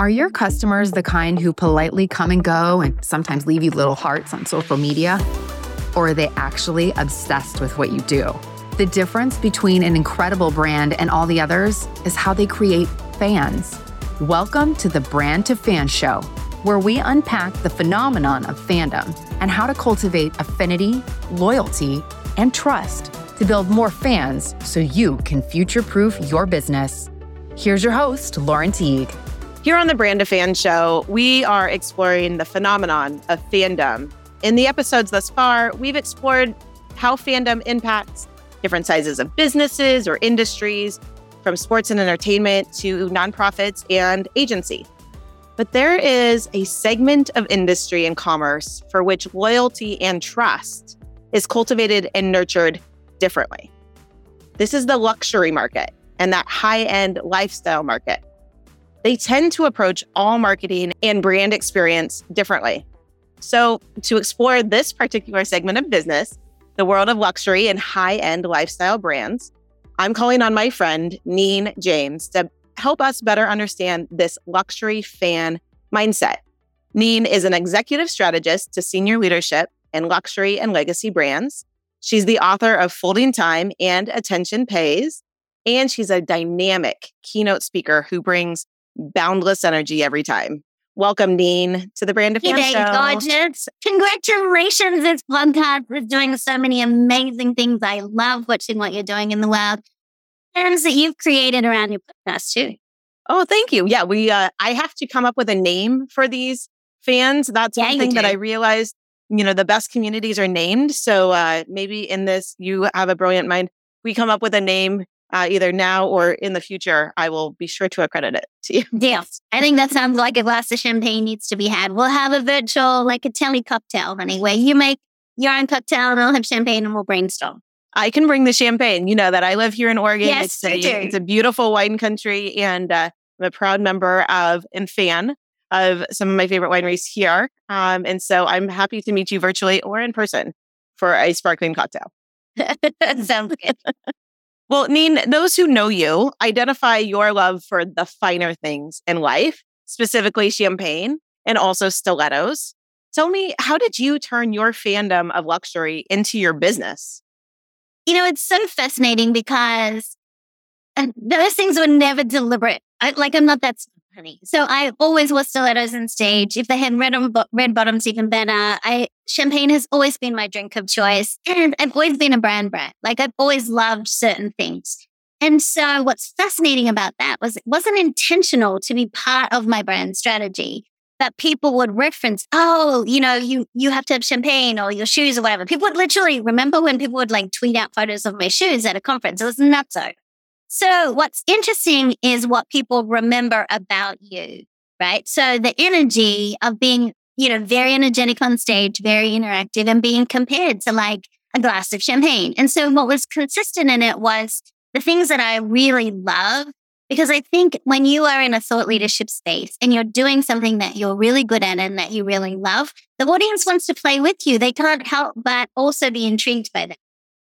Are your customers the kind who politely come and go and sometimes leave you little hearts on social media? Or are they actually obsessed with what you do? The difference between an incredible brand and all the others is how they create fans. Welcome to the Brand to Fan Show, where we unpack the phenomenon of fandom and how to cultivate affinity, loyalty, and trust to build more fans so you can future proof your business. Here's your host, Lauren Teague. Here on the Brand to Fan Show, we are exploring the phenomenon of fandom. In the episodes thus far, we've explored how fandom impacts different sizes of businesses or industries, from sports and entertainment to nonprofits and agency. But there is a segment of industry and commerce for which loyalty and trust is cultivated and nurtured differently. This is the luxury market and that high end lifestyle market they tend to approach all marketing and brand experience differently. So, to explore this particular segment of business, the world of luxury and high end lifestyle brands, I'm calling on my friend, Neen James, to help us better understand this luxury fan mindset. Neen is an executive strategist to senior leadership in luxury and legacy brands. She's the author of Folding Time and Attention Pays, and she's a dynamic keynote speaker who brings boundless energy every time. Welcome, Neen, to the Brand of hey, Show. gorgeous. Congratulations. This podcast is doing so many amazing things. I love watching what you're doing in the world and that you've created around your podcast too. Oh, thank you. Yeah, we uh, I have to come up with a name for these fans. That's Yeah, one thing that. I realized, you know, the best communities are named. So uh, maybe in this, you have a brilliant mind. We come up with a name uh, either now or in the future. I will be sure to accredit it to you. Deal. I think that sounds like a glass of champagne needs to be had. We'll have a virtual, like a tele cocktail, honey, where you make your own cocktail and I'll have champagne and we'll brainstorm. I can bring the champagne. You know that I live here in Oregon. Yes, it's, a, you do. it's a beautiful wine country, and uh, I'm a proud member of and fan of some of my favorite wineries here. Um, and so I'm happy to meet you virtually or in person for a sparkling cocktail. sounds good. Well, Neen, those who know you identify your love for the finer things in life, specifically champagne and also stilettos. Tell me, how did you turn your fandom of luxury into your business? You know, it's so fascinating because uh, those things were never deliberate. I, like, I'm not that honey. So I always wore stilettos on stage. If they had red red bottoms, even better. I champagne has always been my drink of choice, and I've always been a brand brat. Like I've always loved certain things. And so what's fascinating about that was it wasn't intentional to be part of my brand strategy. That people would reference, oh, you know, you you have to have champagne or your shoes or whatever. People would literally remember when people would like tweet out photos of my shoes at a conference. It was nuts. So so what's interesting is what people remember about you, right? So the energy of being, you know, very energetic on stage, very interactive and being compared to like a glass of champagne. And so what was consistent in it was the things that I really love. Because I think when you are in a thought leadership space and you're doing something that you're really good at and that you really love, the audience wants to play with you. They can't help but also be intrigued by that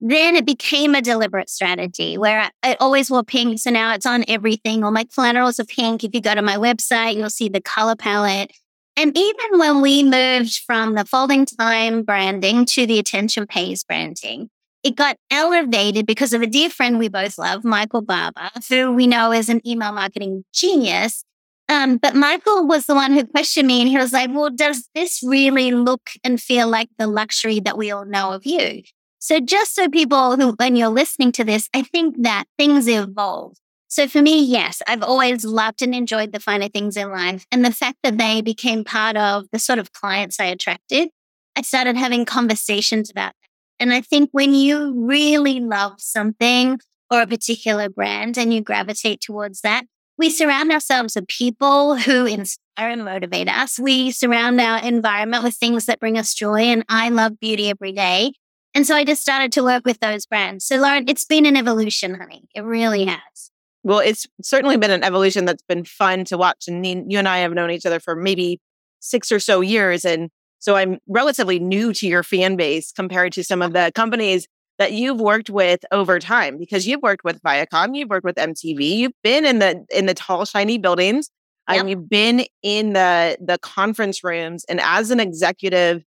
then it became a deliberate strategy where I, always wore pink. So now it's on everything. All my flannels are pink. If you go to my website, you'll see the color palette. And even when we moved from the folding time branding to the attention pays branding, it got elevated because of a dear friend we both love, Michael Barber, who we know is an email marketing genius. Um, but Michael was the one who questioned me and he was like, well, does this really look and feel like the luxury that we all know of you? So just so people who, when you're listening to this, I think that things evolve. So for me, yes, I've always loved and enjoyed the finer things in life. And the fact that they became part of the sort of clients I attracted, I started having conversations about. And I think when you really love something or a particular brand and you gravitate towards that, we surround ourselves with people who inspire and motivate us. We surround our environment with things that bring us joy. And I love beauty every day. And so I just started to work with those brands. So Lauren, it's been an evolution, honey. It really has. Well, it's certainly been an evolution that's been fun to watch. And you and I have known each other for maybe six or so years. And so I'm relatively new to your fan base compared to some of the companies that you've worked with over time because you've worked with Viacom, you've worked with MTV, you've been in the in the tall, shiny buildings Yep. Um, you've been in the the conference rooms, and as an executive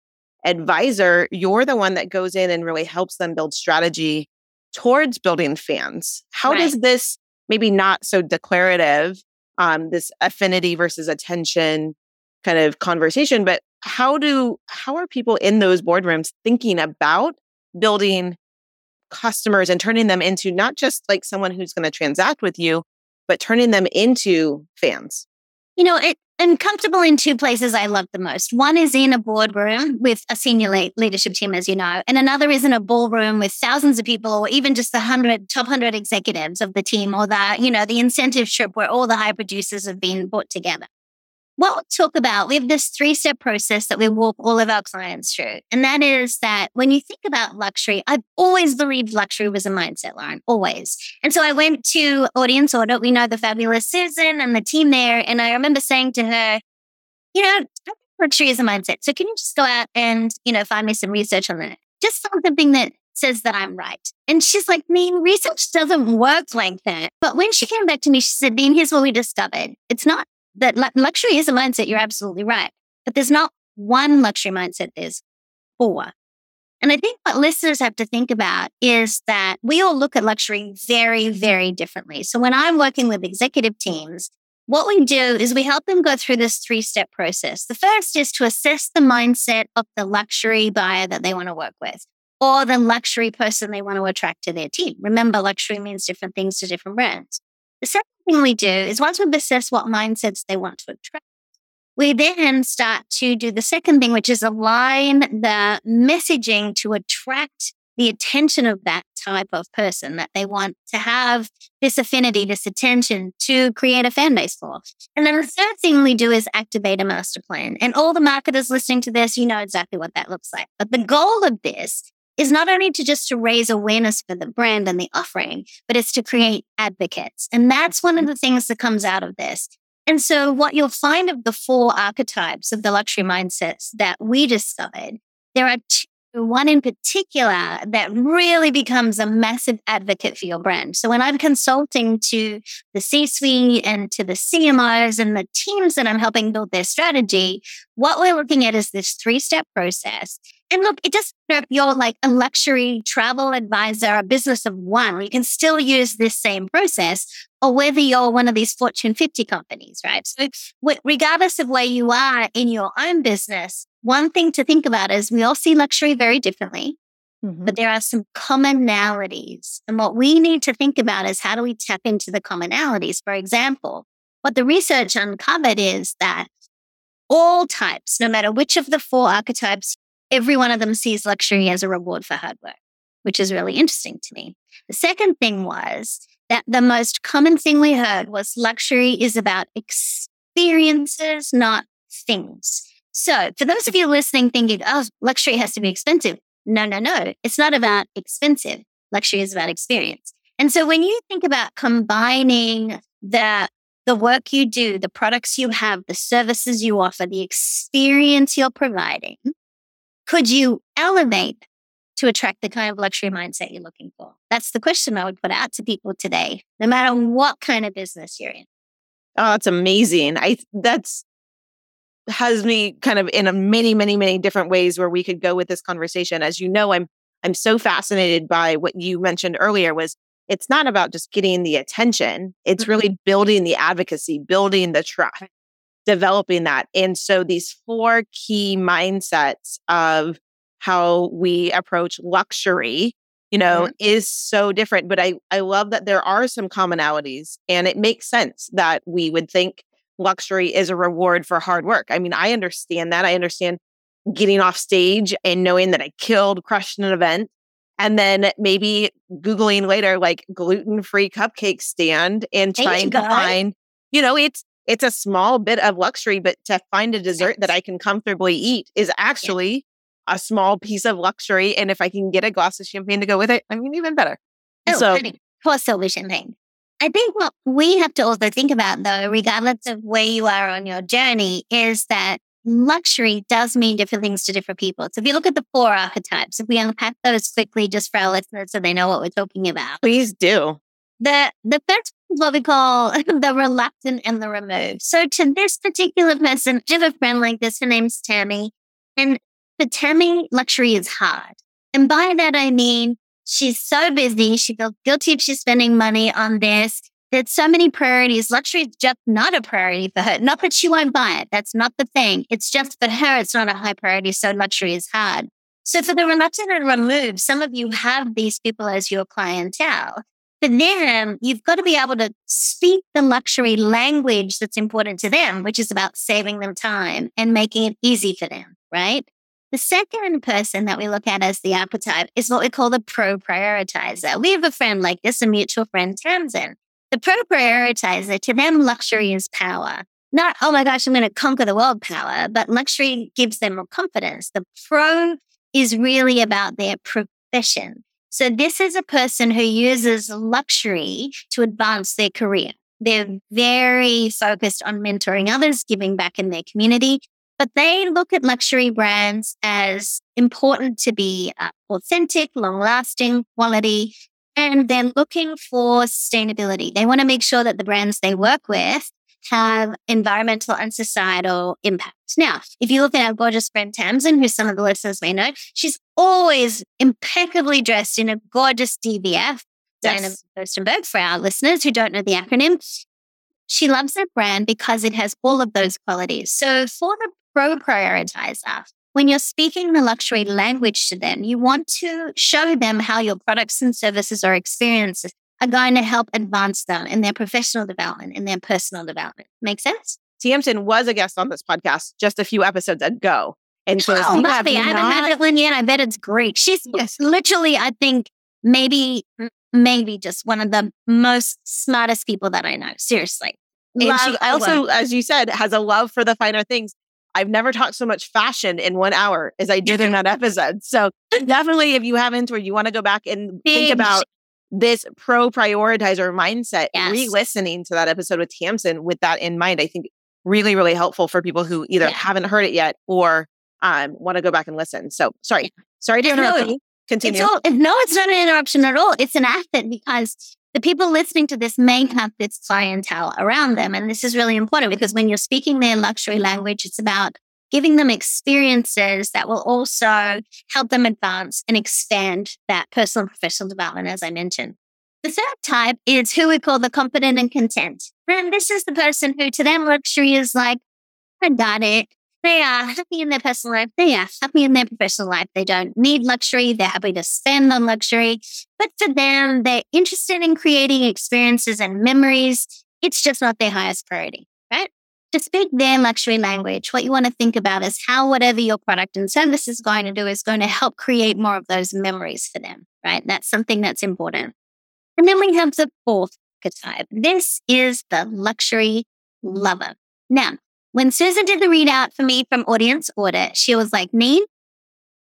advisor, you're the one that goes in and really helps them build strategy towards building fans. How right. does this maybe not so declarative, um, this affinity versus attention kind of conversation, but how do how are people in those boardrooms thinking about building customers and turning them into not just like someone who's going to transact with you, but turning them into fans? You know, it, I'm comfortable in two places I love the most. One is in a boardroom with a senior le- leadership team, as you know, and another is in a ballroom with thousands of people, or even just the hundred top hundred executives of the team, or the you know the incentive trip where all the high producers have been brought together what we'll talk about, we have this three step process that we walk all of our clients through. And that is that when you think about luxury, I've always believed luxury was a mindset, Lauren, always. And so I went to Audience Audit. We know the fabulous Susan and the team there. And I remember saying to her, you know, luxury is a mindset. So can you just go out and, you know, find me some research on it? Just find something that says that I'm right. And she's like, Neen, research doesn't work like that. But when she came back to me, she said, Neen, here's what we discovered. It's not that luxury is a mindset. You're absolutely right. But there's not one luxury mindset. There's four. And I think what listeners have to think about is that we all look at luxury very, very differently. So when I'm working with executive teams, what we do is we help them go through this three step process. The first is to assess the mindset of the luxury buyer that they want to work with or the luxury person they want to attract to their team. Remember, luxury means different things to different brands. The second thing we do is once we've assessed what mindsets they want to attract, we then start to do the second thing, which is align the messaging to attract the attention of that type of person that they want to have this affinity, this attention to create a fan base for. And then the third thing we do is activate a master plan. And all the marketers listening to this, you know exactly what that looks like. But the goal of this is not only to just to raise awareness for the brand and the offering, but it's to create advocates. And that's one of mm-hmm. the things that comes out of this. And so what you'll find of the four archetypes of the luxury mindsets that we discovered, there are two one in particular that really becomes a massive advocate for your brand. So when I'm consulting to the C suite and to the CMOs and the teams that I'm helping build their strategy, what we're looking at is this three step process. And look, it doesn't matter if you're like a luxury travel advisor, a business of one, you can still use this same process, or whether you're one of these Fortune 50 companies, right? So, regardless of where you are in your own business, one thing to think about is we all see luxury very differently, mm-hmm. but there are some commonalities. And what we need to think about is how do we tap into the commonalities? For example, what the research uncovered is that all types, no matter which of the four archetypes, every one of them sees luxury as a reward for hard work, which is really interesting to me. The second thing was that the most common thing we heard was luxury is about experiences, not things. So, for those of you listening thinking, oh, luxury has to be expensive. No, no, no. It's not about expensive. Luxury is about experience. And so when you think about combining the the work you do, the products you have, the services you offer, the experience you're providing, could you elevate to attract the kind of luxury mindset you're looking for? That's the question I would put out to people today, no matter what kind of business you're in. Oh, that's amazing. I that's has me kind of in a many, many, many different ways where we could go with this conversation. As you know, I'm I'm so fascinated by what you mentioned earlier was it's not about just getting the attention. It's mm-hmm. really building the advocacy, building the trust, developing that. And so these four key mindsets of how we approach luxury, you know, mm-hmm. is so different. But I, I love that there are some commonalities and it makes sense that we would think luxury is a reward for hard work. I mean, I understand that. I understand getting off stage and knowing that I killed, crushed an event. And then maybe Googling later, like gluten free cupcake stand and trying to find, you know, it's, it's a small bit of luxury, but to find a dessert that I can comfortably eat is actually a small piece of luxury. And if I can get a glass of champagne to go with it, I mean, even better. Oh, so, honey, pour silver champagne. I think what we have to also think about, though, regardless of where you are on your journey, is that luxury does mean different things to different people. So if you look at the four archetypes, if we unpack those quickly just for our listeners so they know what we're talking about. Please do. The the first what we call the reluctant and the removed. So to this particular person, I have a friend like this. Her name's Tammy. And for Tammy, luxury is hard. And by that, I mean, she's so busy. She feels guilty if she's spending money on this. There's so many priorities. Luxury is just not a priority for her. Not that she won't buy it. That's not the thing. It's just for her, it's not a high priority. So luxury is hard. So for the reluctant and removed, some of you have these people as your clientele. For them, you've got to be able to speak the luxury language that's important to them, which is about saving them time and making it easy for them, right? The second person that we look at as the archetype is what we call the pro prioritizer. We have a friend like this, a mutual friend, Tamsin. The pro prioritizer, to them, luxury is power. Not, oh my gosh, I'm going to conquer the world power, but luxury gives them more confidence. The pro is really about their profession. So this is a person who uses luxury to advance their career. They're very focused on mentoring others, giving back in their community, but they look at luxury brands as important to be uh, authentic, long lasting, quality, and they're looking for sustainability. They want to make sure that the brands they work with have environmental and societal impact. Now, if you look at our gorgeous friend Tamsin, who some of the listeners may know, she's always impeccably dressed in a gorgeous DVF. Yes. Diana Furstenberg, for our listeners who don't know the acronym. She loves that brand because it has all of those qualities. So for the pro prioritizer, when you're speaking the luxury language to them, you want to show them how your products and services or experiences are going to help advance them in their professional development, in their personal development. Make sense? Tamsin was a guest on this podcast just a few episodes ago. And so oh, must be. I haven't had it one yet. I bet it's great. She's yes. literally, I think, maybe, maybe just one of the most smartest people that I know. Seriously. And she also, as you said, has a love for the finer things. I've never talked so much fashion in one hour as I did in that episode. So definitely, if you haven't, or you want to go back and Big think about this pro prioritizer mindset, yes. re-listening to that episode with Tamsin with that in mind, I think really, really helpful for people who either yeah. haven't heard it yet or um, want to go back and listen. So sorry, sorry to interrupt no. Continue. It's all, no, it's not an interruption at all. It's an asset because the people listening to this may have this clientele around them. And this is really important because when you're speaking their luxury language, it's about giving them experiences that will also help them advance and expand that personal and professional development, as I mentioned. The third type is who we call the confident and content. And this is the person who to them luxury is like, I got it. They are happy in their personal life. They are happy in their professional life. They don't need luxury. They're happy to spend on luxury. But for them, they're interested in creating experiences and memories. It's just not their highest priority? To speak their luxury language, what you want to think about is how whatever your product and service is going to do is going to help create more of those memories for them, right? That's something that's important. And then we have the fourth archetype. This is the luxury lover. Now, when Susan did the readout for me from audience audit, she was like, Neen,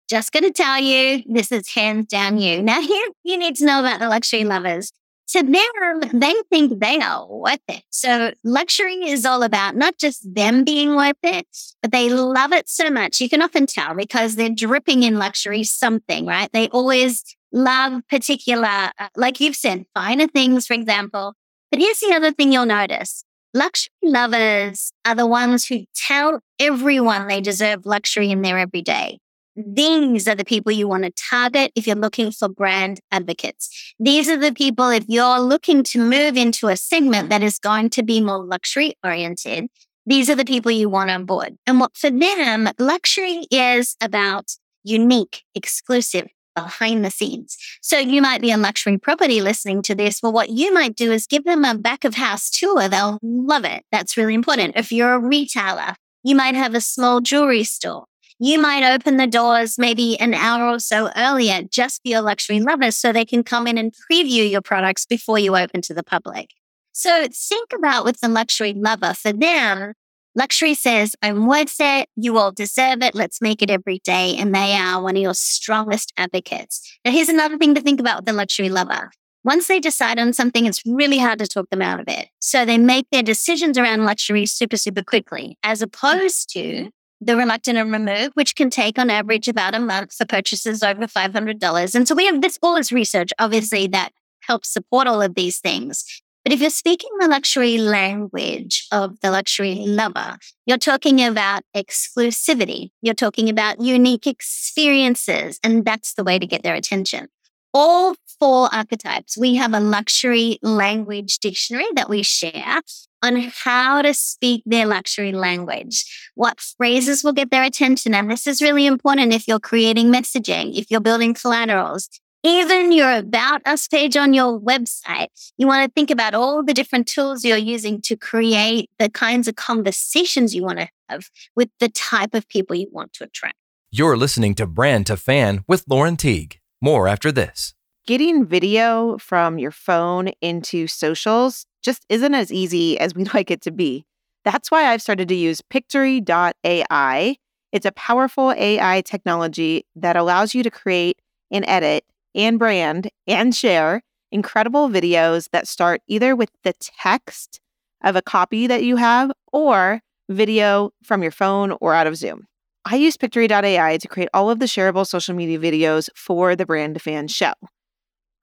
just going to tell you, this is hands down you. Now, here you need to know about the luxury lovers. To them, they think they are worth it. So luxury is all about not just them being worth it, but they love it so much. You can often tell because they're dripping in luxury something, right? They always love particular, uh, like you've said, finer things, for example. But here's the other thing you'll notice. Luxury lovers are the ones who tell everyone they deserve luxury in their everyday. These are the people you want to target if you're looking for brand advocates. These are the people, if you're looking to move into a segment that is going to be more luxury oriented, these are the people you want on board. And what for them, luxury is about unique, exclusive, behind the scenes. So you might be a luxury property listening to this. Well, what you might do is give them a back of house tour. They'll love it. That's really important. If you're a retailer, you might have a small jewelry store. You might open the doors maybe an hour or so earlier just for your luxury lovers so they can come in and preview your products before you open to the public. So think about with the luxury lover for them, Luxury says, I'm worth it. You all deserve it. Let's make it every day. And they are one of your strongest advocates. Now, here's another thing to think about with the luxury lover. Once they decide on something, it's really hard to talk them out of it. So they make their decisions around luxury super, super quickly, as mm. opposed to the reluctant and remove, which can take on average about a month for purchases over $500. And so we have this all is research, obviously, that helps support all of these things. But if you're speaking the luxury language of the luxury lover, you're talking about exclusivity. You're talking about unique experiences. And that's the way to get their attention. All four archetypes, we have a luxury language dictionary that we share on how to speak their luxury language, what phrases will get their attention. And this is really important if you're creating messaging, if you're building collaterals, even your about us page on your website, you want to think about all the different tools you're using to create the kinds of conversations you want to have with the type of people you want to attract. You're listening to Brand to Fan with Lauren Teague. More after this. Getting video from your phone into socials just isn't as easy as we'd like it to be. That's why I've started to use Pictory.ai. It's a powerful AI technology that allows you to create and edit and brand and share incredible videos that start either with the text of a copy that you have or video from your phone or out of Zoom. I use Pictory.ai to create all of the shareable social media videos for the Brand Fan show.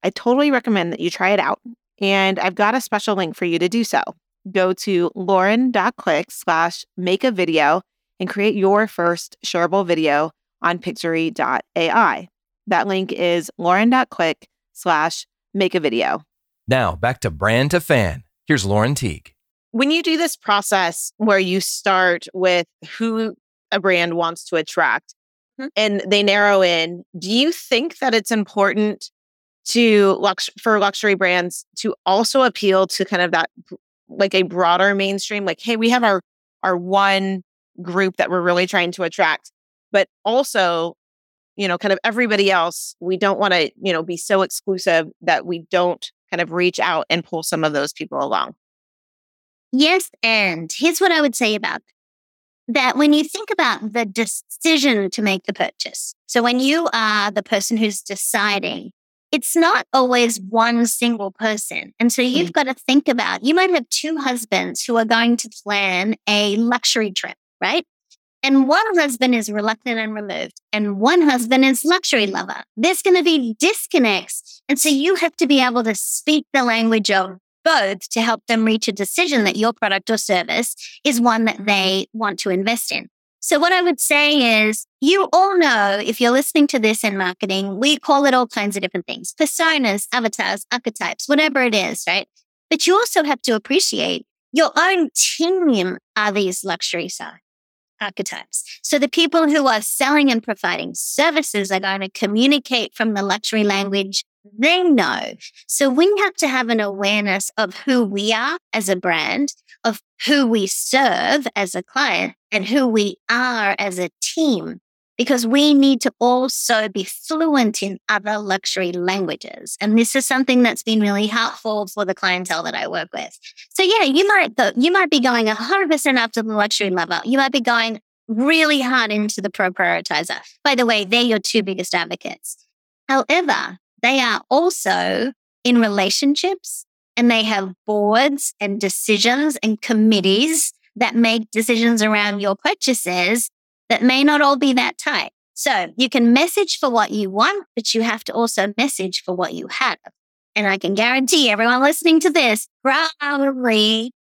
I totally recommend that you try it out, and I've got a special link for you to do so. Go to lauren.click slash make a video and create your first shareable video on Pictory.ai. That link is lauren.click slash make a video. Now back to brand to fan. Here's Lauren Teague. When you do this process where you start with who a brand wants to attract mm-hmm. and they narrow in, do you think that it's important to lux- for luxury brands to also appeal to kind of that like a broader mainstream like hey we have our our one group that we're really trying to attract but also you know, kind of everybody else, we don't want to, you know, be so exclusive that we don't kind of reach out and pull some of those people along. Yes. And here's what I would say about that when you think about the decision to make the purchase. So when you are the person who's deciding, it's not always one single person. And so you've mm-hmm. got to think about, you might have two husbands who are going to plan a luxury trip, right? And one husband is reluctant and removed, and one husband is luxury lover. There's going to be disconnects. And so you have to be able to speak the language of both to help them reach a decision that your product or service is one that they want to invest in. So what I would say is you all know if you're listening to this in marketing, we call it all kinds of different things, personas, avatars, archetypes, whatever it is, right? But you also have to appreciate your own team are these luxury side archetypes. So the people who are selling and providing services are going to communicate from the luxury language they know. So we have to have an awareness of who we are as a brand, of who we serve as a client, and who we are as a team because we need to also be fluent in other luxury languages. And this is something that's been really helpful for the clientele that I work with. So yeah, you might go, you might be going 100% after the luxury level. You might be going really hard into the pro prioritizer. By the way, they're your two biggest advocates. However, they are also in relationships and they have boards and decisions and committees that make decisions around your purchases that may not all be that tight. So you can message for what you want, but you have to also message for what you have. And I can guarantee everyone listening to this probably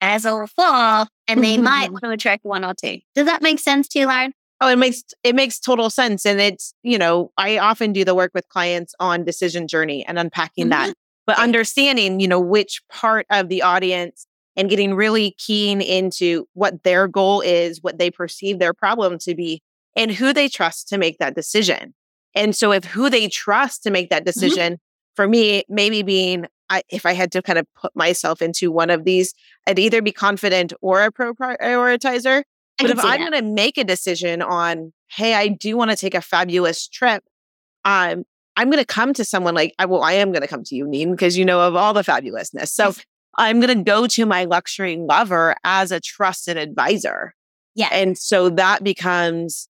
has a fall and they might want to attract one or two. Does that make sense to you, Lauren? Oh, it makes it makes total sense. And it's, you know, I often do the work with clients on decision journey and unpacking mm-hmm. that. But understanding, you know, which part of the audience and getting really keen into what their goal is, what they perceive their problem to be, and who they trust to make that decision. And so, if who they trust to make that mm-hmm. decision, mm-hmm. for me, maybe being, I, if I had to kind of put myself into one of these, I'd either be confident or a pro prioritizer. But if I'm going to make a decision on, hey, I do want to take a fabulous trip, um, I'm going to come to someone like, I, well, I am going to come to you, Neen, because you know of all the fabulousness. So I'm going to go to my luxury lover as a trusted advisor. Yeah. And so that becomes,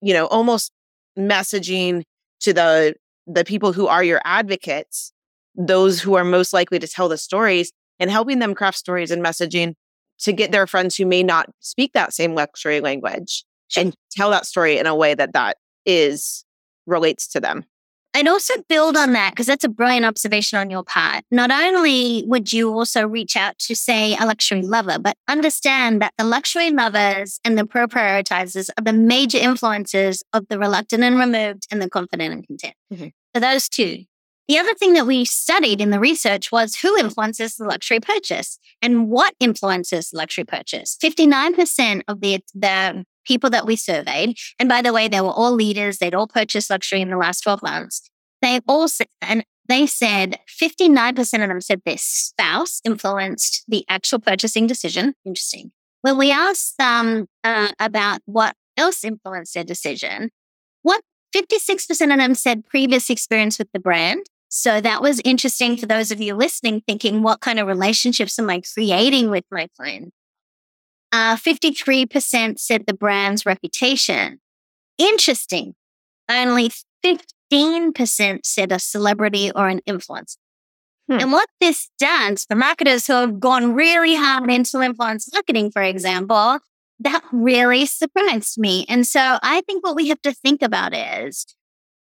you know, almost messaging to the the people who are your advocates, those who are most likely to tell the stories and helping them craft stories and messaging to get their friends who may not speak that same luxury language and tell that story in a way that that is relates to them. I'd also build on that because that's a brilliant observation on your part. Not only would you also reach out to, say, a luxury lover, but understand that the luxury lovers and the pro prioritizers are the major influences of the reluctant and removed and the confident and content. Mm-hmm. So those two. The other thing that we studied in the research was who influences the luxury purchase and what influences luxury purchase. 59% of the, the people that we surveyed, and by the way, they were all leaders, they'd all purchased luxury in the last 12 months. They all said, and they said 59% of them said their spouse influenced the actual purchasing decision. Interesting. When we asked them uh, about what else influenced their decision, 56% of them said previous experience with the brand. So that was interesting for those of you listening, thinking, what kind of relationships am I creating with my client? Uh, 53% said the brand's reputation. Interesting. Only 15% said a celebrity or an influencer. Hmm. And what this does for marketers who have gone really hard into influence marketing, for example, that really surprised me. And so I think what we have to think about is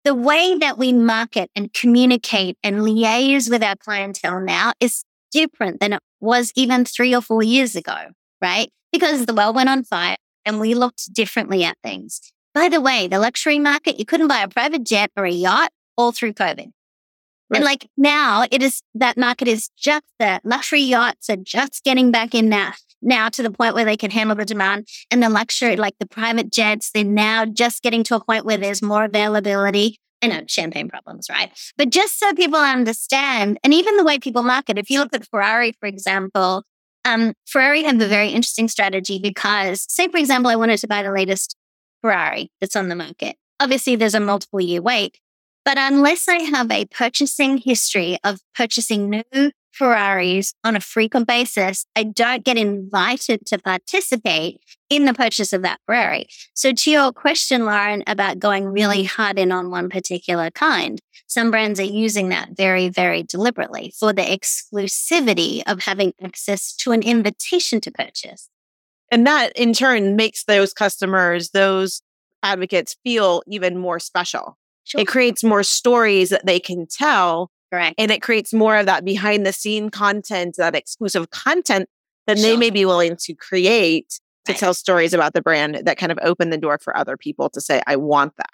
the way that we market and communicate and liaise with our clientele now is different than it was even three or four years ago, right? because the world went on fire and we looked differently at things. By the way, the luxury market, you couldn't buy a private jet or a yacht all through COVID. Right. And like now it is that market is just the luxury yachts are just getting back in now, now to the point where they can handle the demand. And the luxury, like the private jets, they're now just getting to a point where there's more availability. I know champagne problems, right? But just so people understand, and even the way people market, if you look at Ferrari, for example, um, Ferrari have a very interesting strategy because, say, for example, I wanted to buy the latest Ferrari that's on the market. Obviously, there's a multiple year wait, but unless I have a purchasing history of purchasing new Ferraris on a frequent basis, I don't get invited to participate in the purchase of that Ferrari. So to your question, Lauren, about going really mm-hmm. hard in on one particular kind, some brands are using that very, very deliberately for the exclusivity of having access to an invitation to purchase. And that in turn makes those customers, those advocates feel even more special. Sure. It creates more stories that they can tell Correct. And it creates more of that behind the scene content, that exclusive content that sure. they may be willing to create to right. tell stories about the brand that kind of open the door for other people to say, I want that.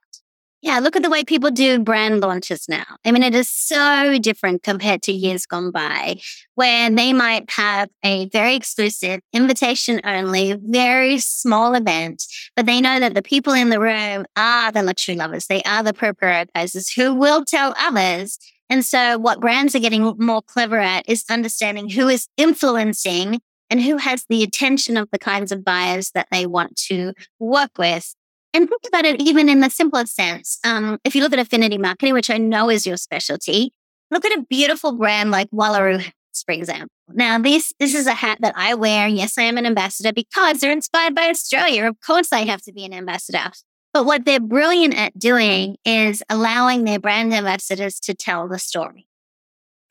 Yeah, look at the way people do brand launches now. I mean, it is so different compared to years gone by, where they might have a very exclusive, invitation only, very small event, but they know that the people in the room are the luxury lovers. They are the prioritizers who will tell others and so what brands are getting more clever at is understanding who is influencing and who has the attention of the kinds of buyers that they want to work with. And think about it even in the simplest sense. Um, if you look at affinity marketing, which I know is your specialty, look at a beautiful brand like Wallaroo hats, for example. Now, this this is a hat that I wear. Yes, I am an ambassador because they're inspired by Australia. Of course, I have to be an ambassador. But what they're brilliant at doing is allowing their brand ambassadors to tell the story.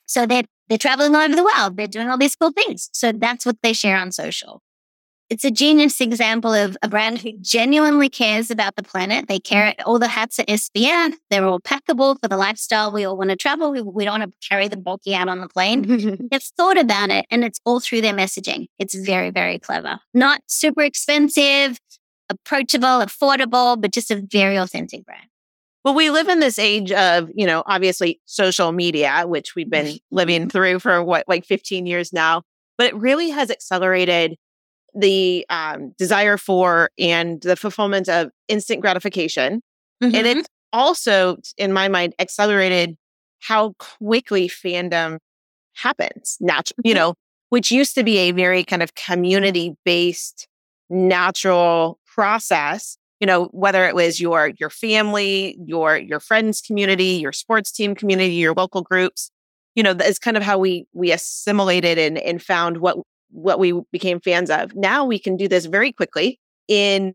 So they're, they're traveling all over the world. They're doing all these cool things. So that's what they share on social. It's a genius example of a brand who genuinely cares about the planet. They care. All the hats are SPF. They're all packable for the lifestyle we all want to travel. We, we don't want to carry the bulky out on the plane. They've thought about it and it's all through their messaging. It's very, very clever. Not super expensive, approachable, affordable, but just a very authentic brand. Well, we live in this age of, you know, obviously social media, which we've been living through for what, like 15 years now, but it really has accelerated the um, desire for and the fulfillment of instant gratification. Mm-hmm. And it's also, in my mind, accelerated how quickly fandom happens. Natural, you mm-hmm. know, which used to be a very kind of community based, natural process you know whether it was your your family your your friends community your sports team community your local groups you know that's kind of how we we assimilated and and found what what we became fans of. Now we can do this very quickly in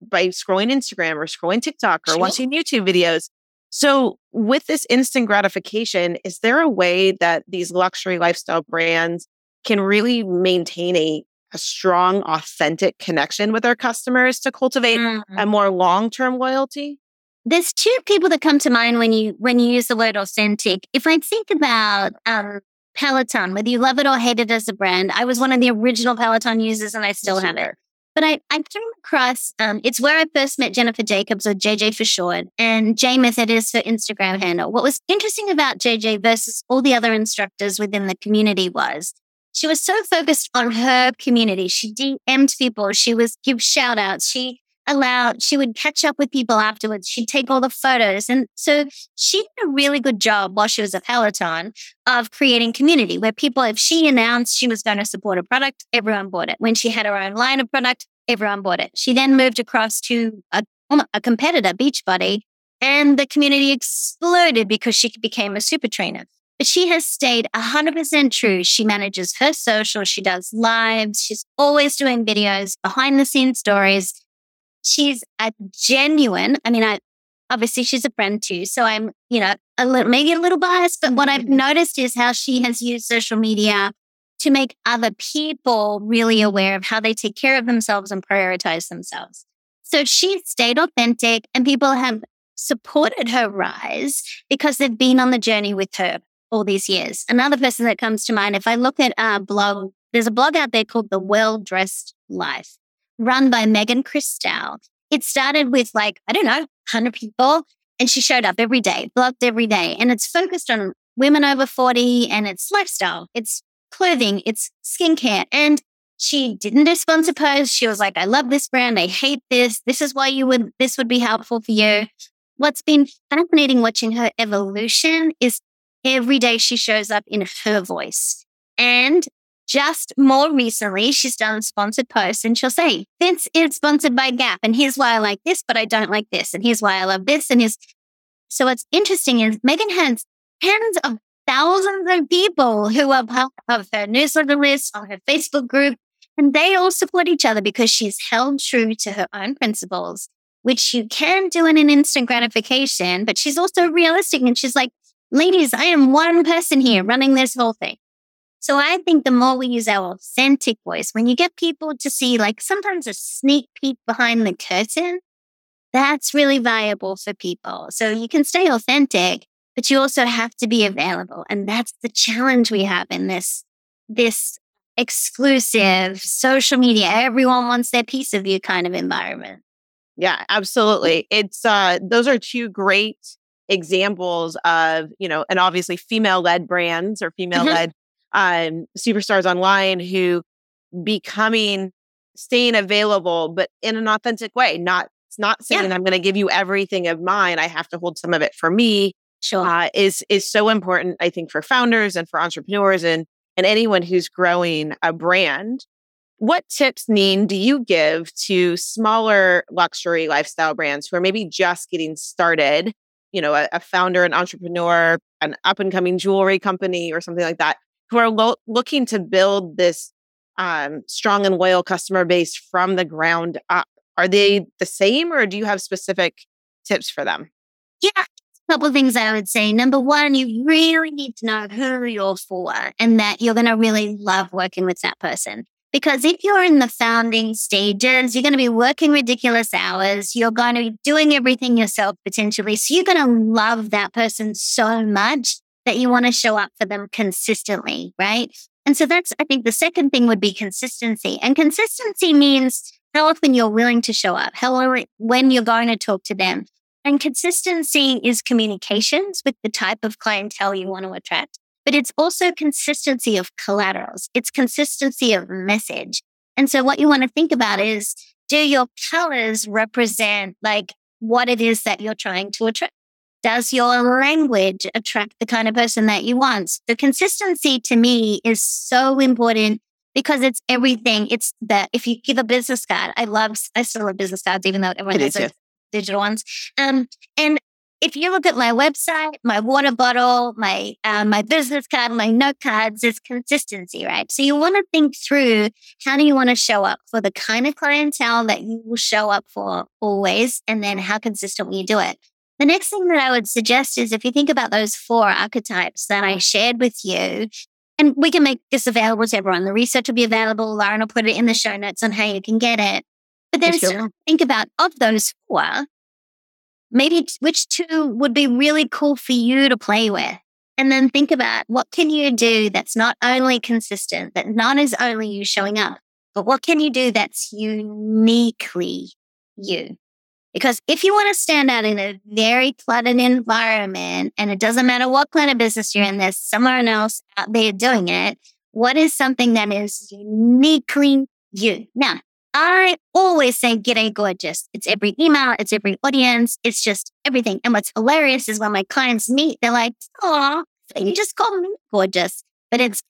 by scrolling instagram or scrolling tiktok or watching youtube videos. So with this instant gratification is there a way that these luxury lifestyle brands can really maintain a a strong, authentic connection with our customers to cultivate mm-hmm. a more long term loyalty? there's two people that come to mind when you when you use the word authentic. If I think about um, Peloton, whether you love it or hate it as a brand, I was one of the original Peloton users, and I still have it. But I, I came across, um, it's where I first met Jennifer Jacobs, or JJ for short, and J Method is her Instagram handle. What was interesting about JJ versus all the other instructors within the community was she was so focused on her community. She DM'd people. She was give shout outs. She allowed, she would catch up with people afterwards. She'd take all the photos. And so she did a really good job while she was at Peloton of creating community where people, if she announced she was going to support a product, everyone bought it. When she had her own line of product, everyone bought it. She then moved across to a, a competitor, Beachbody, and the community exploded because she became a super trainer. But she has stayed 100% true. She manages her social. She does lives. She's always doing videos, behind the scenes stories she's a genuine, I mean, I obviously she's a friend too. So I'm, you know, a little, maybe a little biased, but what I've mm-hmm. noticed is how she has used social media to make other people really aware of how they take care of themselves and prioritize themselves. So she stayed authentic and people have supported her rise because they've been on the journey with her all these years. Another person that comes to mind, if I look at a blog, there's a blog out there called The Well Dressed Life run by Megan Christel. It started with like, I don't know, 100 people. And she showed up every day, blogged every day. And it's focused on women over 40 and it's lifestyle, it's clothing, it's skincare. And she didn't do sponsor posts. She was like, I love this brand. I hate this. This is why you would, this would be helpful for you. What's been fascinating watching her evolution is every day she shows up in her voice. And just more recently, she's done sponsored posts and she'll say, This is sponsored by Gap. And here's why I like this, but I don't like this. And here's why I love this. And here's so what's interesting is Megan has tens of thousands of people who are part of her newsletter list on her Facebook group. And they all support each other because she's held true to her own principles, which you can do in an instant gratification, but she's also realistic. And she's like, ladies, I am one person here running this whole thing. So I think the more we use our authentic voice, when you get people to see like sometimes a sneak peek behind the curtain, that's really viable for people. So you can stay authentic, but you also have to be available. And that's the challenge we have in this, this exclusive social media. Everyone wants their piece of you kind of environment. Yeah, absolutely. It's uh those are two great examples of, you know, and obviously female led brands or female led um, superstars online who becoming staying available, but in an authentic way. Not it's not saying yeah. I'm going to give you everything of mine. I have to hold some of it for me. Sure, uh, is is so important. I think for founders and for entrepreneurs and and anyone who's growing a brand. What tips, Neen, do you give to smaller luxury lifestyle brands who are maybe just getting started? You know, a, a founder, an entrepreneur, an up and coming jewelry company, or something like that who are lo- looking to build this um, strong and loyal customer base from the ground up. Are they the same, or do you have specific tips for them? Yeah, a couple of things I would say. Number one, you really need to know who you're for and that you're going to really love working with that person. Because if you're in the founding stages, you're going to be working ridiculous hours. You're going to be doing everything yourself potentially. So you're going to love that person so much that you want to show up for them consistently, right? And so that's, I think the second thing would be consistency. And consistency means how often you're willing to show up, how when you're going to talk to them. And consistency is communications with the type of clientele you want to attract, but it's also consistency of collaterals. It's consistency of message. And so what you want to think about is, do your colors represent like what it is that you're trying to attract? Does your language attract the kind of person that you want? The consistency to me is so important because it's everything. It's that if you give a business card, I love, I still love business cards, even though everyone has digital ones. Um, and if you look at my website, my water bottle, my um, my business card, my note cards, it's consistency, right? So you want to think through how do you want to show up for the kind of clientele that you will show up for always, and then how consistent will you do it? The next thing that I would suggest is if you think about those four archetypes that I shared with you, and we can make this available to everyone. The research will be available. Lauren will put it in the show notes on how you can get it. But then sure. think about of those four, maybe which two would be really cool for you to play with. And then think about what can you do that's not only consistent, that not is only you showing up, but what can you do that's uniquely you? Because if you want to stand out in a very cluttered environment, and it doesn't matter what kind of business you're in, there's someone else out there doing it. What is something that is uniquely you? Now, I always say get a gorgeous. It's every email, it's every audience, it's just everything. And what's hilarious is when my clients meet, they're like, oh, you just call me gorgeous. But it's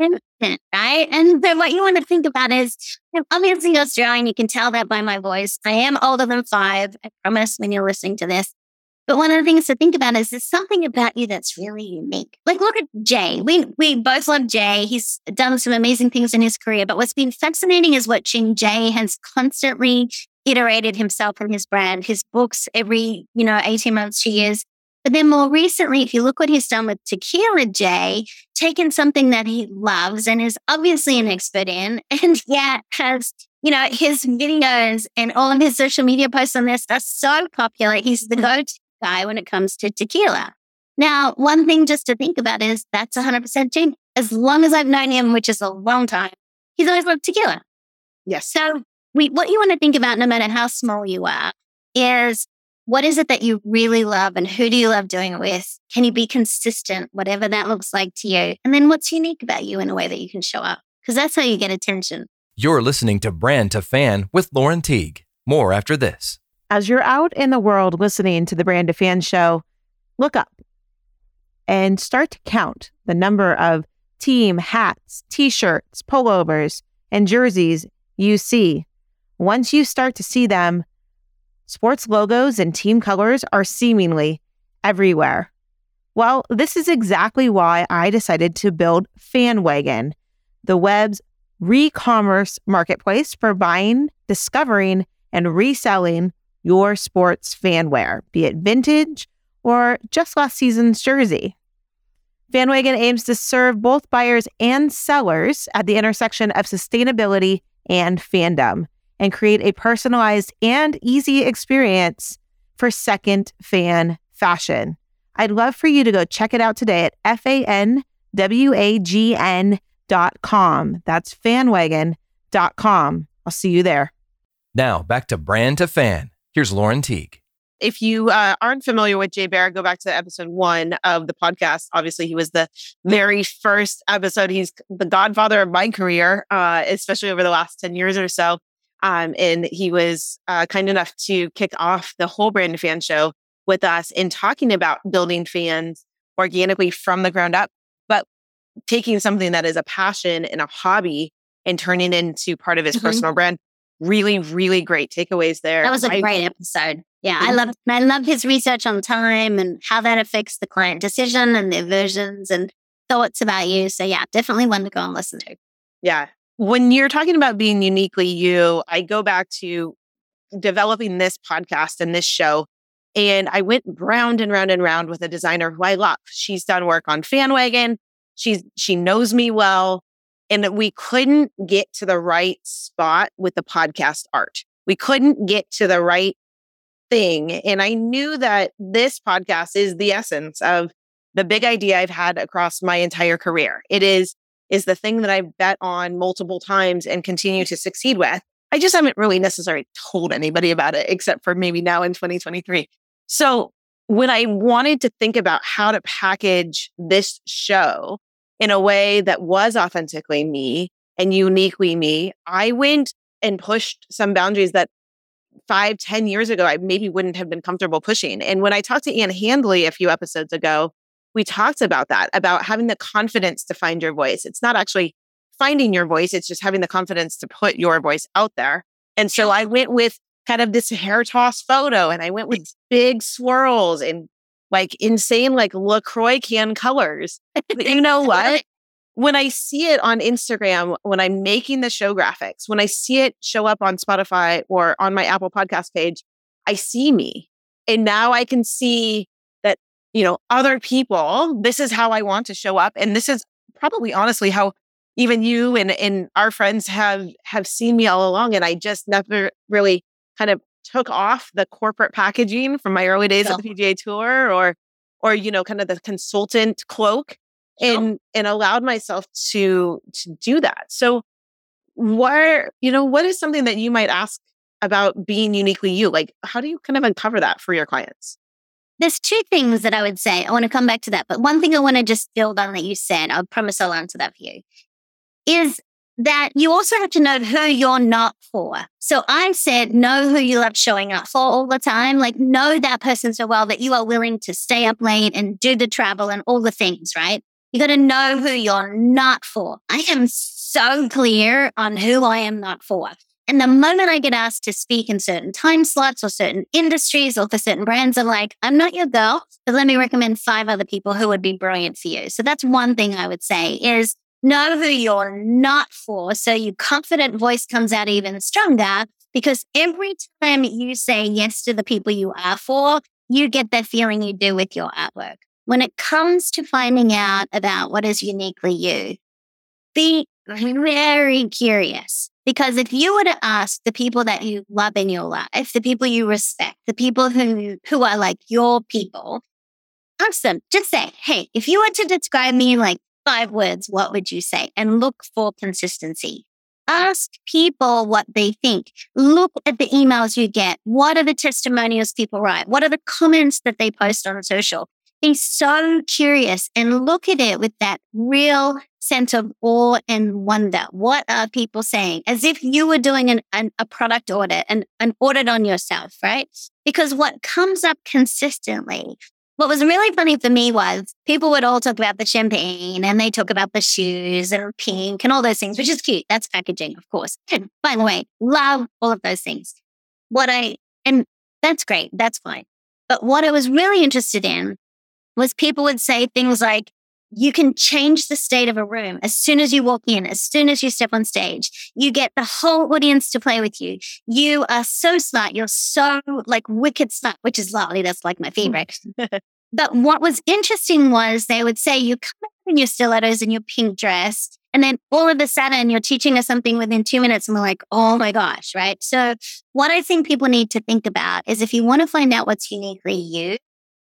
instant, right? And then what you want to think about is I'm obviously Australian. You can tell that by my voice. I am older than five. I promise when you're listening to this. But one of the things to think about is there's something about you that's really unique. Like look at Jay. We we both love Jay. He's done some amazing things in his career. But what's been fascinating is watching Jay has constantly iterated himself and his brand, his books every, you know, 18 months, two years. But then more recently, if you look what he's done with Tequila Jay, taken something that he loves and is obviously an expert in, and yet has, you know, his videos and all of his social media posts on this are so popular. He's the mm. go guy when it comes to tequila. Now, one thing just to think about is that's 100% Jay. As long as I've known him, which is a long time, he's always loved tequila. Yes. So we, what you want to think about, no matter how small you are, is what is it that you really love and who do you love doing it with? Can you be consistent, whatever that looks like to you? And then what's unique about you in a way that you can show up? Because that's how you get attention. You're listening to Brand to Fan with Lauren Teague. More after this. As you're out in the world listening to the Brand of Fan show, look up and start to count the number of team hats, t shirts, pullovers, and jerseys you see. Once you start to see them, Sports logos and team colors are seemingly everywhere. Well, this is exactly why I decided to build FanWagn, the web's re-commerce marketplace for buying, discovering, and reselling your sports fanwear, be it vintage or just last season's jersey. FanWagn aims to serve both buyers and sellers at the intersection of sustainability and fandom and create a personalized and easy experience for second fan fashion. I'd love for you to go check it out today at F A N W A G N dot com. That's fanwagn dot com. I'll see you there. Now back to brand to fan. Here's Lauren Teague. If you uh, aren't familiar with Jay Baer, go back to episode one of the podcast. Obviously, he was the very first episode. He's the godfather of my career, uh, especially over the last 10 years or so. Um, and he was uh, kind enough to kick off the whole brand fan show with us in talking about building fans organically from the ground up, but taking something that is a passion and a hobby and turning into part of his mm-hmm. personal brand. Really, really great takeaways there. That was a I, great episode. Yeah, I mm-hmm. love I love his research on time and how that affects the client decision and their versions and thoughts about you. So yeah, definitely one to go and listen to. Yeah, when you're talking about being uniquely you, I go back to developing this podcast and this show. And I went round and round and round with a designer who I love. She's done work on FanWagn. She's she knows me well. And we couldn't get to the right spot with the podcast art. We couldn't get to the right thing. And I knew that this podcast is the essence of the big idea I've had across my entire career. It is is the thing that I bet on multiple times and continue to succeed with. I just haven't really necessarily told anybody about it, except for maybe now in 2023. So when I wanted to think about how to package this show in a way that was authentically me and uniquely me, I went and pushed some boundaries that five, ten years ago, I maybe wouldn't have been comfortable pushing. And when I talked to Ann Handley a few episodes ago, we talked about that, about having the confidence to find your voice. It's not actually finding your voice, it's just having the confidence to put your voice out there. And so I went with kind of this hair toss photo and I went with big swirls and like insane, like LaCroix can colors. you know what? When I see it on Instagram, when I'm making the show graphics, when I see it show up on Spotify or on my Apple podcast page, I see me. And now I can see that, you know, other people, this is how I want to show up. And this is probably honestly how even you and, and our friends have have seen me all along. And I just never really kind of took off the corporate packaging from my early days at the PGA Tour or or you know kind of the consultant cloak and and allowed myself to to do that. So where you know what is something that you might ask about being uniquely you? Like how do you kind of uncover that for your clients? There's two things that I would say. I want to come back to that, but one thing I want to just build on that you said, I promise I'll answer that for you, is that you also have to know who you're not for. So I said, know who you love showing up for all the time. Like, know that person so well that you are willing to stay up late and do the travel and all the things, right? You got to know who you're not for. I am so clear on who I am not for. And the moment I get asked to speak in certain time slots or certain industries or for certain brands, I'm like, I'm not your girl, but let me recommend five other people who would be brilliant for you. So that's one thing I would say is know who you're not for. So your confident voice comes out even stronger because every time you say yes to the people you are for, you get that feeling you do with your artwork. When it comes to finding out about what is uniquely you, be very curious. Because if you were to ask the people that you love in your life, the people you respect, the people who, who are like your people, ask them, just say, hey, if you were to describe me like five words, what would you say? And look for consistency. Ask people what they think. Look at the emails you get. What are the testimonials people write? What are the comments that they post on social? Be so curious and look at it with that real sense of awe and wonder. What are people saying? As if you were doing an, an, a product audit and an audit on yourself, right? Because what comes up consistently what was really funny for me was people would all talk about the champagne and they talk about the shoes and pink and all those things, which is cute. That's packaging, of course. And by the way, love all of those things. What I, and that's great. That's fine. But what I was really interested in was people would say things like, you can change the state of a room as soon as you walk in, as soon as you step on stage. You get the whole audience to play with you. You are so smart. You're so like wicked smart, which is lovely. That's like my hmm. favorite. but what was interesting was they would say you come in your stilettos and your pink dress. And then all of a sudden you're teaching us something within two minutes and we're like, oh my gosh, right? So what I think people need to think about is if you want to find out what's uniquely you,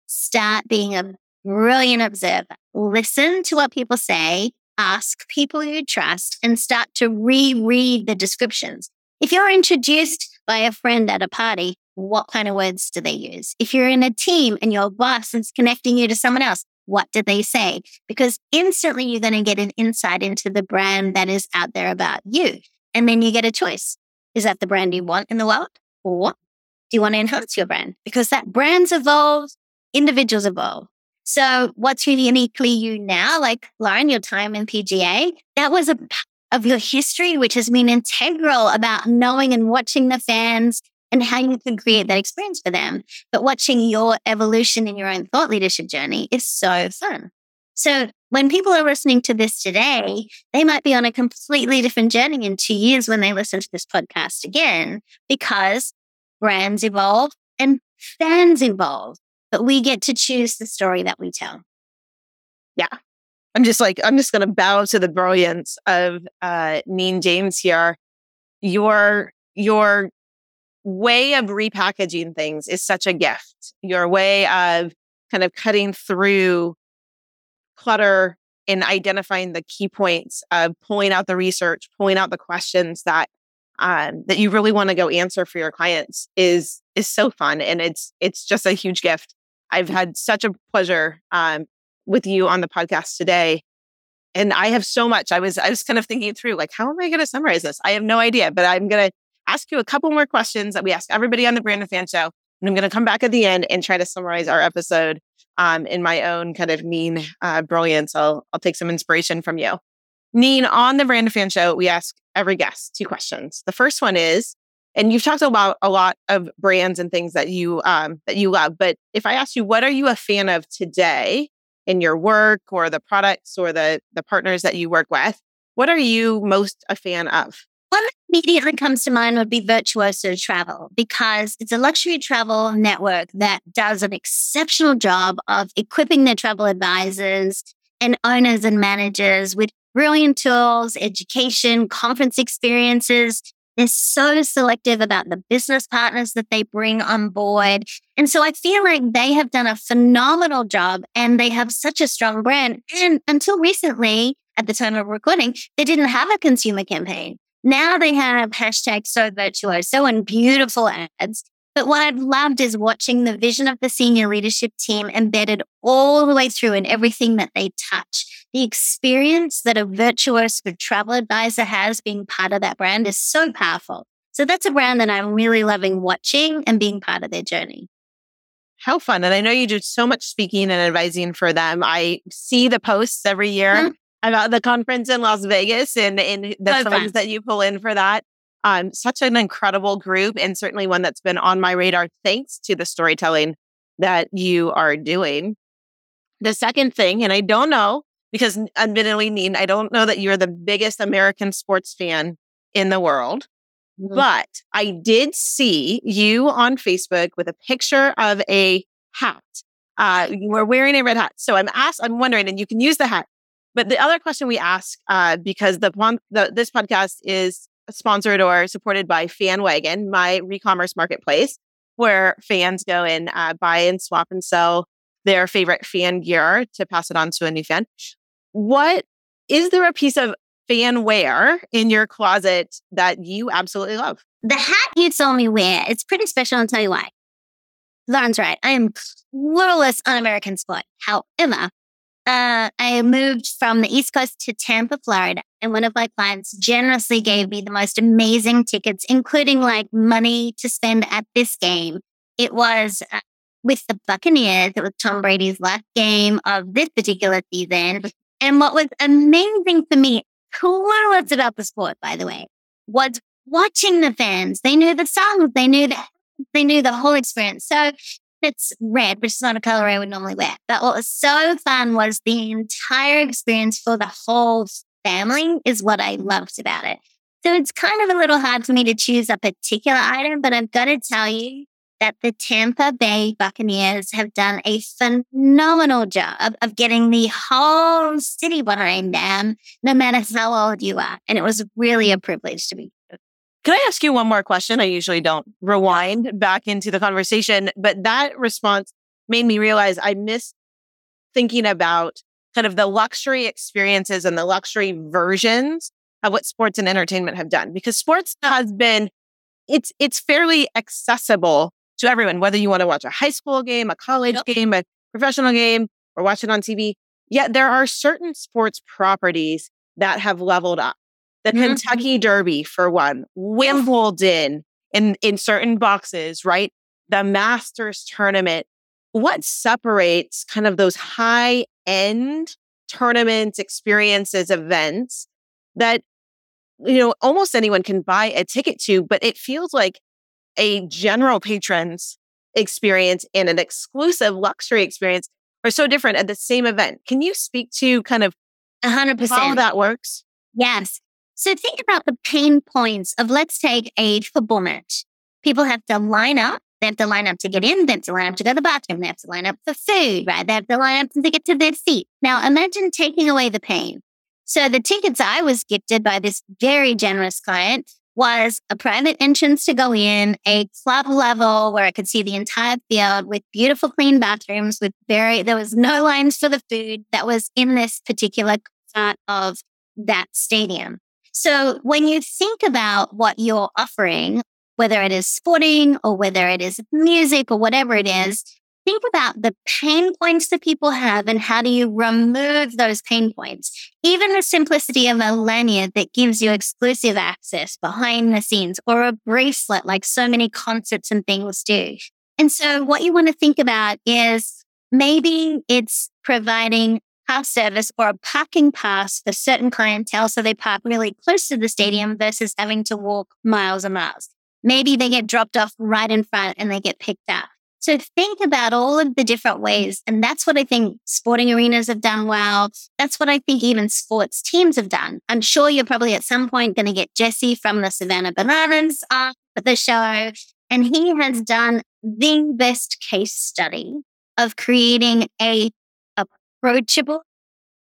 start being a brilliant observer. Listen to what people say, ask people you trust, and start to reread the descriptions. If you're introduced by a friend at a party, what kind of words do they use? If you're in a team and your boss is connecting you to someone else, what did they say? Because instantly you're going to get an insight into the brand that is out there about you. And then you get a choice. Is that the brand you want in the world? Or do you want to enhance your brand? Because that brands evolve, individuals evolve. So what's uniquely you now, like Lauren, your time in PGA, that was a part of your history, which has been integral about knowing and watching the fans and how you can create that experience for them. But watching your evolution in your own thought leadership journey is so fun. So when people are listening to this today, they might be on a completely different journey in two years when they listen to this podcast again, because brands evolve and fans evolve but we get to choose the story that we tell. Yeah. I'm just like, I'm just going to bow to the brilliance of uh, Neen James here. Your, your way of repackaging things is such a gift. Your way of kind of cutting through clutter and identifying the key points of pulling out the research, pulling out the questions that um, that you really want to go answer for your clients is is so fun and it's it's just a huge gift I've had such a pleasure um, with you on the podcast today. And I have so much. I was I was kind of thinking through like, how am I going to summarize this? I have no idea, but I'm going to ask you a couple more questions that we ask everybody on the Brand Fan Show. And I'm going to come back at the end and try to summarize our episode um, in my own kind of Neen uh, brilliance. I'll, I'll take some inspiration from you. Neen, on the Brand Fan Show, we ask every guest two questions. The first one is, and you've talked about a lot of brands and things that you um, that you love. But if I ask you, what are you a fan of today in your work or the products or the the partners that you work with? What are you most a fan of? One immediately comes to mind would be Virtuoso Travel because it's a luxury travel network that does an exceptional job of equipping their travel advisors and owners and managers with brilliant tools, education, conference experiences They're so selective about the business partners that they bring on board. And so I feel like they have done a phenomenal job and they have such a strong brand. And until recently, at the time of recording, they didn't have a consumer campaign. Now they have hashtag so virtuoso and beautiful ads. But what I've loved is watching the vision of the senior leadership team embedded all the way through in everything that they touch. The experience that a virtuoso travel advisor has being part of that brand is so powerful. So that's a brand that I'm really loving watching and being part of their journey. How fun. And I know you do so much speaking and advising for them. I see the posts every year mm-hmm. about the conference in Las Vegas and, and the so funds fun. that you pull in for that. Um, such an incredible group and certainly one that's been on my radar thanks to the storytelling that you are doing. The second thing, and I don't know because admittedly, Neen, I don't know that you're the biggest American sports fan in the world, mm-hmm. but I did see you on Facebook with a picture of a hat. Uh, you were wearing a red hat. So I'm asked, I'm wondering, and you can use the hat. But the other question we ask, uh, because the, the this podcast is sponsored or supported by FanWagn, my re-commerce marketplace, where fans go and uh, buy and swap and sell their favorite fan gear to pass it on to a new fan. What is there a piece of fan wear in your closet that you absolutely love? The hat you saw me wear, it's pretty special. I'll tell you why. Lauren's right. I am clueless on American sport. However, uh, I moved from the East Coast to Tampa, Florida, and one of my clients generously gave me the most amazing tickets, including like money to spend at this game. It was uh, with the Buccaneers. It was Tom Brady's last game of this particular season. And what was amazing for me, clueless about the sport, by the way, was watching the fans. They knew the songs, they knew the they knew the whole experience. So it's red, which is not a color I would normally wear. But what was so fun was the entire experience for the whole family is what I loved about it. So it's kind of a little hard for me to choose a particular item, but I've got to tell you that the Tampa Bay Buccaneers have done a phenomenal job of getting the whole city behind them, no matter how old you are. And it was really a privilege to be can I ask you one more question? I usually don't rewind back into the conversation, but that response made me realize I missed thinking about kind of the luxury experiences and the luxury versions of what sports and entertainment have done because sports has been it's it's fairly accessible to everyone whether you want to watch a high school game, a college yep. game, a professional game or watch it on TV. Yet there are certain sports properties that have leveled up the mm-hmm. Kentucky Derby for one, Wimbledon in, in certain boxes, right? The Masters tournament. What separates kind of those high end tournaments, experiences, events that, you know, almost anyone can buy a ticket to, but it feels like a general patron's experience and an exclusive luxury experience are so different at the same event. Can you speak to kind of 100% how that works? Yes. So think about the pain points of let's take a football match. People have to line up. They have to line up to get in. They have to line up to go to the bathroom. They have to line up for food, right? They have to line up to get to their seat. Now imagine taking away the pain. So the tickets I was gifted by this very generous client was a private entrance to go in, a club level where I could see the entire field with beautiful clean bathrooms with very, there was no lines for the food that was in this particular part of that stadium. So when you think about what you're offering, whether it is sporting or whether it is music or whatever it mm-hmm. is, think about the pain points that people have and how do you remove those pain points. Even the simplicity of a lanyard that gives you exclusive access behind the scenes or a bracelet like so many concerts and things do. And so what you want to think about is maybe it's providing pass service or a parking pass for certain clientele. So they park really close to the stadium versus having to walk miles and miles. Maybe they get dropped off right in front and they get picked up. So think about all of the different ways. And that's what I think sporting arenas have done well. That's what I think even sports teams have done. I'm sure you're probably at some point going to get Jesse from the Savannah Bananas uh, off the show. And he has done the best case study of creating a approachable,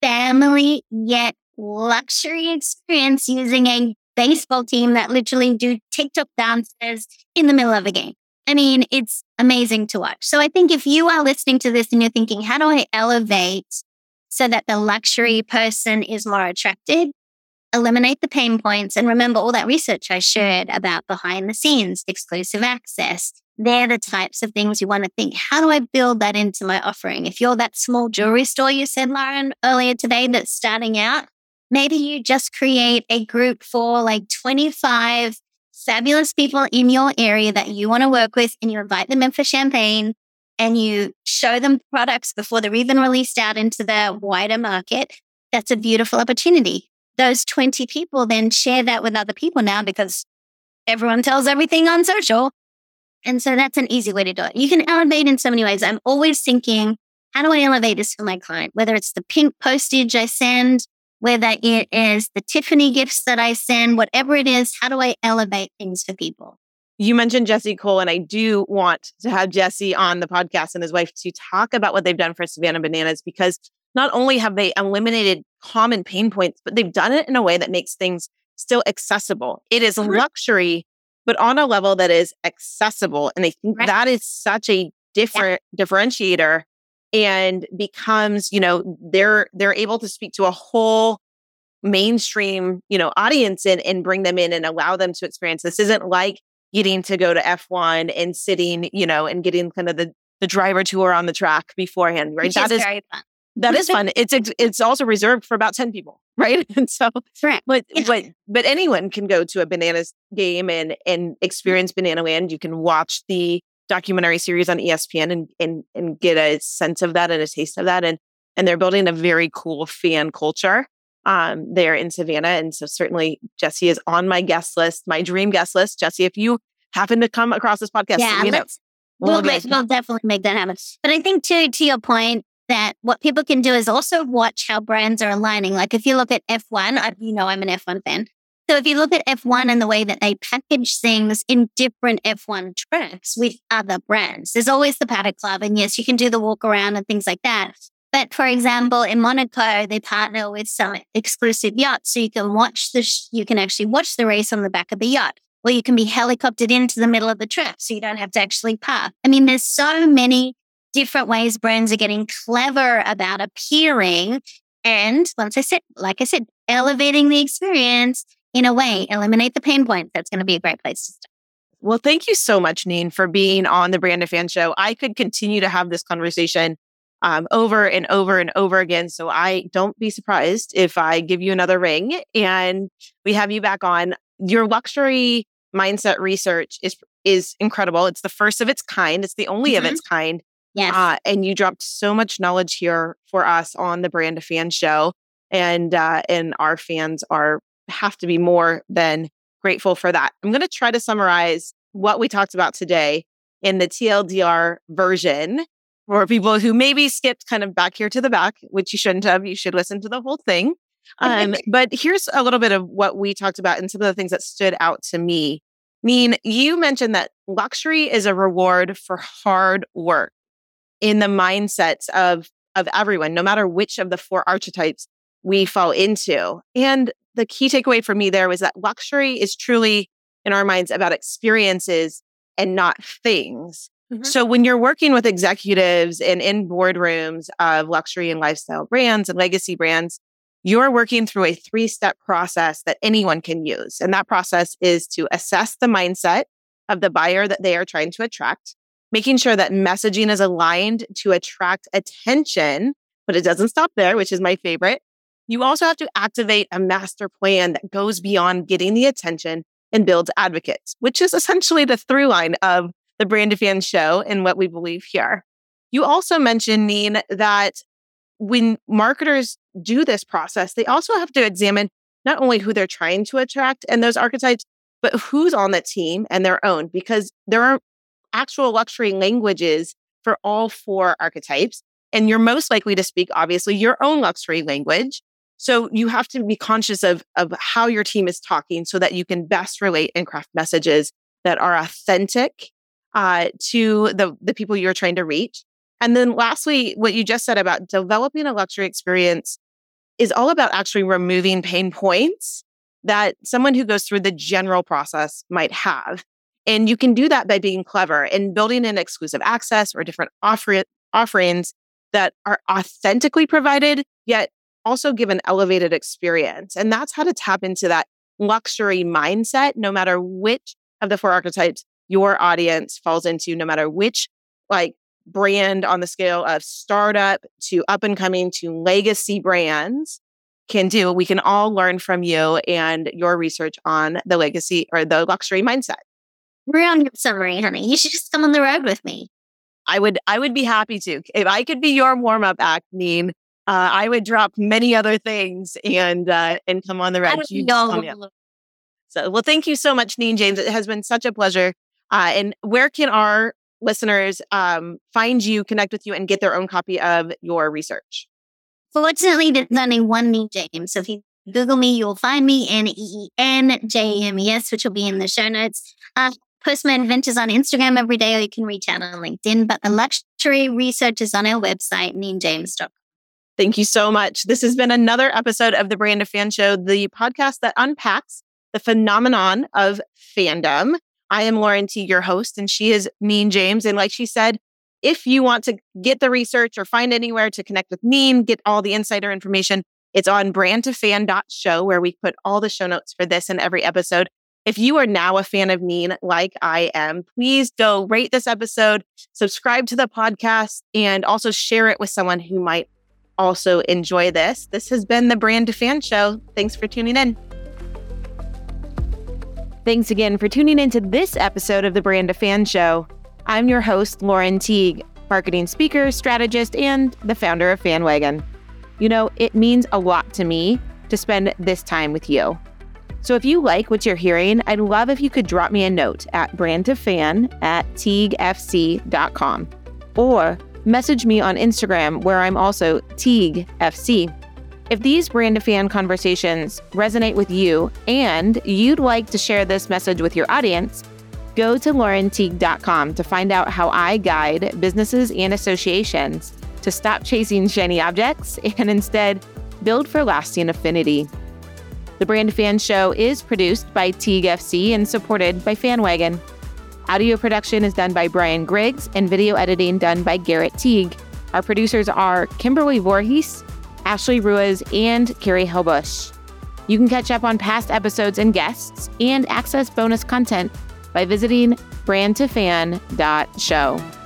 family yet luxury experience using a baseball team that literally do TikTok dances in the middle of a game. I mean, it's amazing to watch. So I think if you are listening to this and you're thinking, how do I elevate so that the luxury person is more attracted? Eliminate the pain points and remember all that research I shared about behind the scenes, exclusive access. They're the types of things you want to think. How do I build that into my offering? If you're that small jewelry store you said, Lauren, earlier today that's starting out, maybe you just create a group for like 25 fabulous people in your area that you want to work with and you invite them in for champagne and you show them products before they're even released out into the wider market, that's a beautiful opportunity. Those 20 people then share that with other people now because everyone tells everything on social. And so that's an easy way to do it. You can elevate in so many ways. I'm always thinking, how do I elevate this for my client? Whether it's the pink postage I send whether it is the Tiffany gifts that I send, whatever it is, how do I elevate things for people? You mentioned Jesse Cole, and I do want to have Jesse on the podcast and his wife to talk about what they've done for Savannah Bananas because not only have they eliminated common pain points, but they've done it in a way that makes things still accessible. It is luxury, but on a level that is accessible. And I think right. that is such a different yeah. differentiator and becomes, you know, they're they're able to speak to a whole mainstream, you know, audience and, and bring them in and allow them to experience. This isn't like getting to go to F1 and sitting, you know, and getting kind of the the driver tour on the track beforehand, right? Which that is, is very fun. That is fun. It's it's also reserved for about 10 people, right? And so right. but but but anyone can go to a bananas game and and experience Banana Land. You can watch the documentary series on ESPN and, and and get a sense of that and a taste of that. And and they're building a very cool fan culture um, there in Savannah. And so certainly Jesse is on my guest list, my dream guest list. Jesse, if you happen to come across this podcast, yeah, you know, we'll, we'll, make, we'll definitely make that happen. But I think to to your point that what people can do is also watch how brands are aligning. Like if you look at F1, I, you know I'm an F1 fan. So if you look at F1 and the way that they package things in different F1 tracks with other brands, there's always the Paddock Club. And yes, you can do the walk around and things like that. But for example, in Monaco, they partner with some exclusive yachts. So you can watch the, sh- you can actually watch the race on the back of the yacht, or you can be helicoptered into the middle of the track. So you don't have to actually park. I mean, there's so many different ways brands are getting clever about appearing. And once I said, like I said, elevating the experience in a way, eliminate the pain points. That's going to be a great place to start. Well, thank you so much, Neen, for being on the Brand of Fan Show. I could continue to have this conversation um, over and over and over again. So I don't be surprised if I give you another ring and we have you back on. Your luxury mindset research is is incredible. It's the first of its kind. It's the only mm-hmm. of its kind. Yes. Uh, and you dropped so much knowledge here for us on the Brand Fan Show, and uh, and our fans are have to be more than grateful for that. I'm going to try to summarize what we talked about today in the TLDR version for people who maybe skipped kind of back here to the back, which you shouldn't have. You should listen to the whole thing. Um, but here's a little bit of what we talked about and some of the things that stood out to me. Neen, you mentioned that luxury is a reward for hard work in the mindsets of, of everyone, no matter which of the four archetypes we fall into. And the key takeaway for me there was that luxury is truly in our minds about experiences and not things. Mm-hmm. So when you're working with executives and in boardrooms of luxury and lifestyle brands and legacy brands, you're working through a three step process that anyone can use. And that process is to assess the mindset of the buyer that they are trying to attract, making sure that messaging is aligned to attract attention, but it doesn't stop there, which is my favorite. You also have to activate a master plan that goes beyond getting the attention and builds advocates, which is essentially the through line of the Brand Fan show and what we believe here. You also mentioned, Neen, that when marketers do this process, they also have to examine not only who they're trying to attract and those archetypes, but who's on the team and their own, because there are actual luxury languages for all four archetypes. And you're most likely to speak, obviously, your own luxury language. So you have to be conscious of, of how your team is talking so that you can best relate and craft messages that are authentic uh, to the, the people you're trying to reach. And then lastly, what you just said about developing a luxury experience is all about actually removing pain points that someone who goes through the general process might have. And you can do that by being clever and building in exclusive access or different offer- offerings that are authentically provided, yet also give an elevated experience. And that's how to tap into that luxury mindset, no matter which of the four archetypes your audience falls into, no matter which like brand on the scale of startup to up and coming to legacy brands can do. We can all learn from you and your research on the legacy or the luxury mindset. Brilliant summary, honey. You should just come on the road with me. I would I would be happy to. If I could be your warm up act, Neen, uh, I would drop many other things and uh, and come on the road. So, well, thank you so much, Neen James. It has been such a pleasure. Uh, and where can our listeners um, find you, connect with you, and get their own copy of your research? Fortunately, there's only one Neen James. So if you Google me, you'll find me N E E N J M E S, which will be in the show notes. Uh, post my adventures on Instagram every day, or you can reach out on LinkedIn. But the luxury research is on our website, neenjames.com. Thank you so much. This has been another episode of the Brand of Fan Show, the podcast that unpacks the phenomenon of fandom. I am Lauren Teague, your host, and she is Neen James. And like she said, if you want to get the research or find anywhere to connect with Neen, get all the insider information, it's on brandtofan.show where we put all the show notes for this and every episode. If you are now a fan of Neen, like I am, please go rate this episode, subscribe to the podcast, and also share it with someone who might also enjoy this. This has been the Brand to Fan Show. Thanks for tuning in. Thanks again for tuning into this episode of the Brand to Fan Show. I'm your host, Lauren Teague, marketing speaker, strategist, and the founder of FanWagn. You know, it means a lot to me to spend this time with you. So if you like what you're hearing, I'd love if you could drop me a note at brandtofan at teaguefc.com or message me on Instagram where I'm also teaguefc. If these brand to fan conversations resonate with you and you'd like to share this message with your audience, go to laurenteague.com to find out how I guide businesses and associations to stop chasing shiny objects and instead build for lasting affinity. The Brand Fan Show is produced by Teague FC and supported by FanWagn. Audio production is done by Bryan Griggs and video editing done by Garrett Teague. Our producers are Kimberly Voorhis, Ashley Ruiz, and Carrie Helbush. You can catch up on past episodes and guests and access bonus content by visiting brandtofan.show.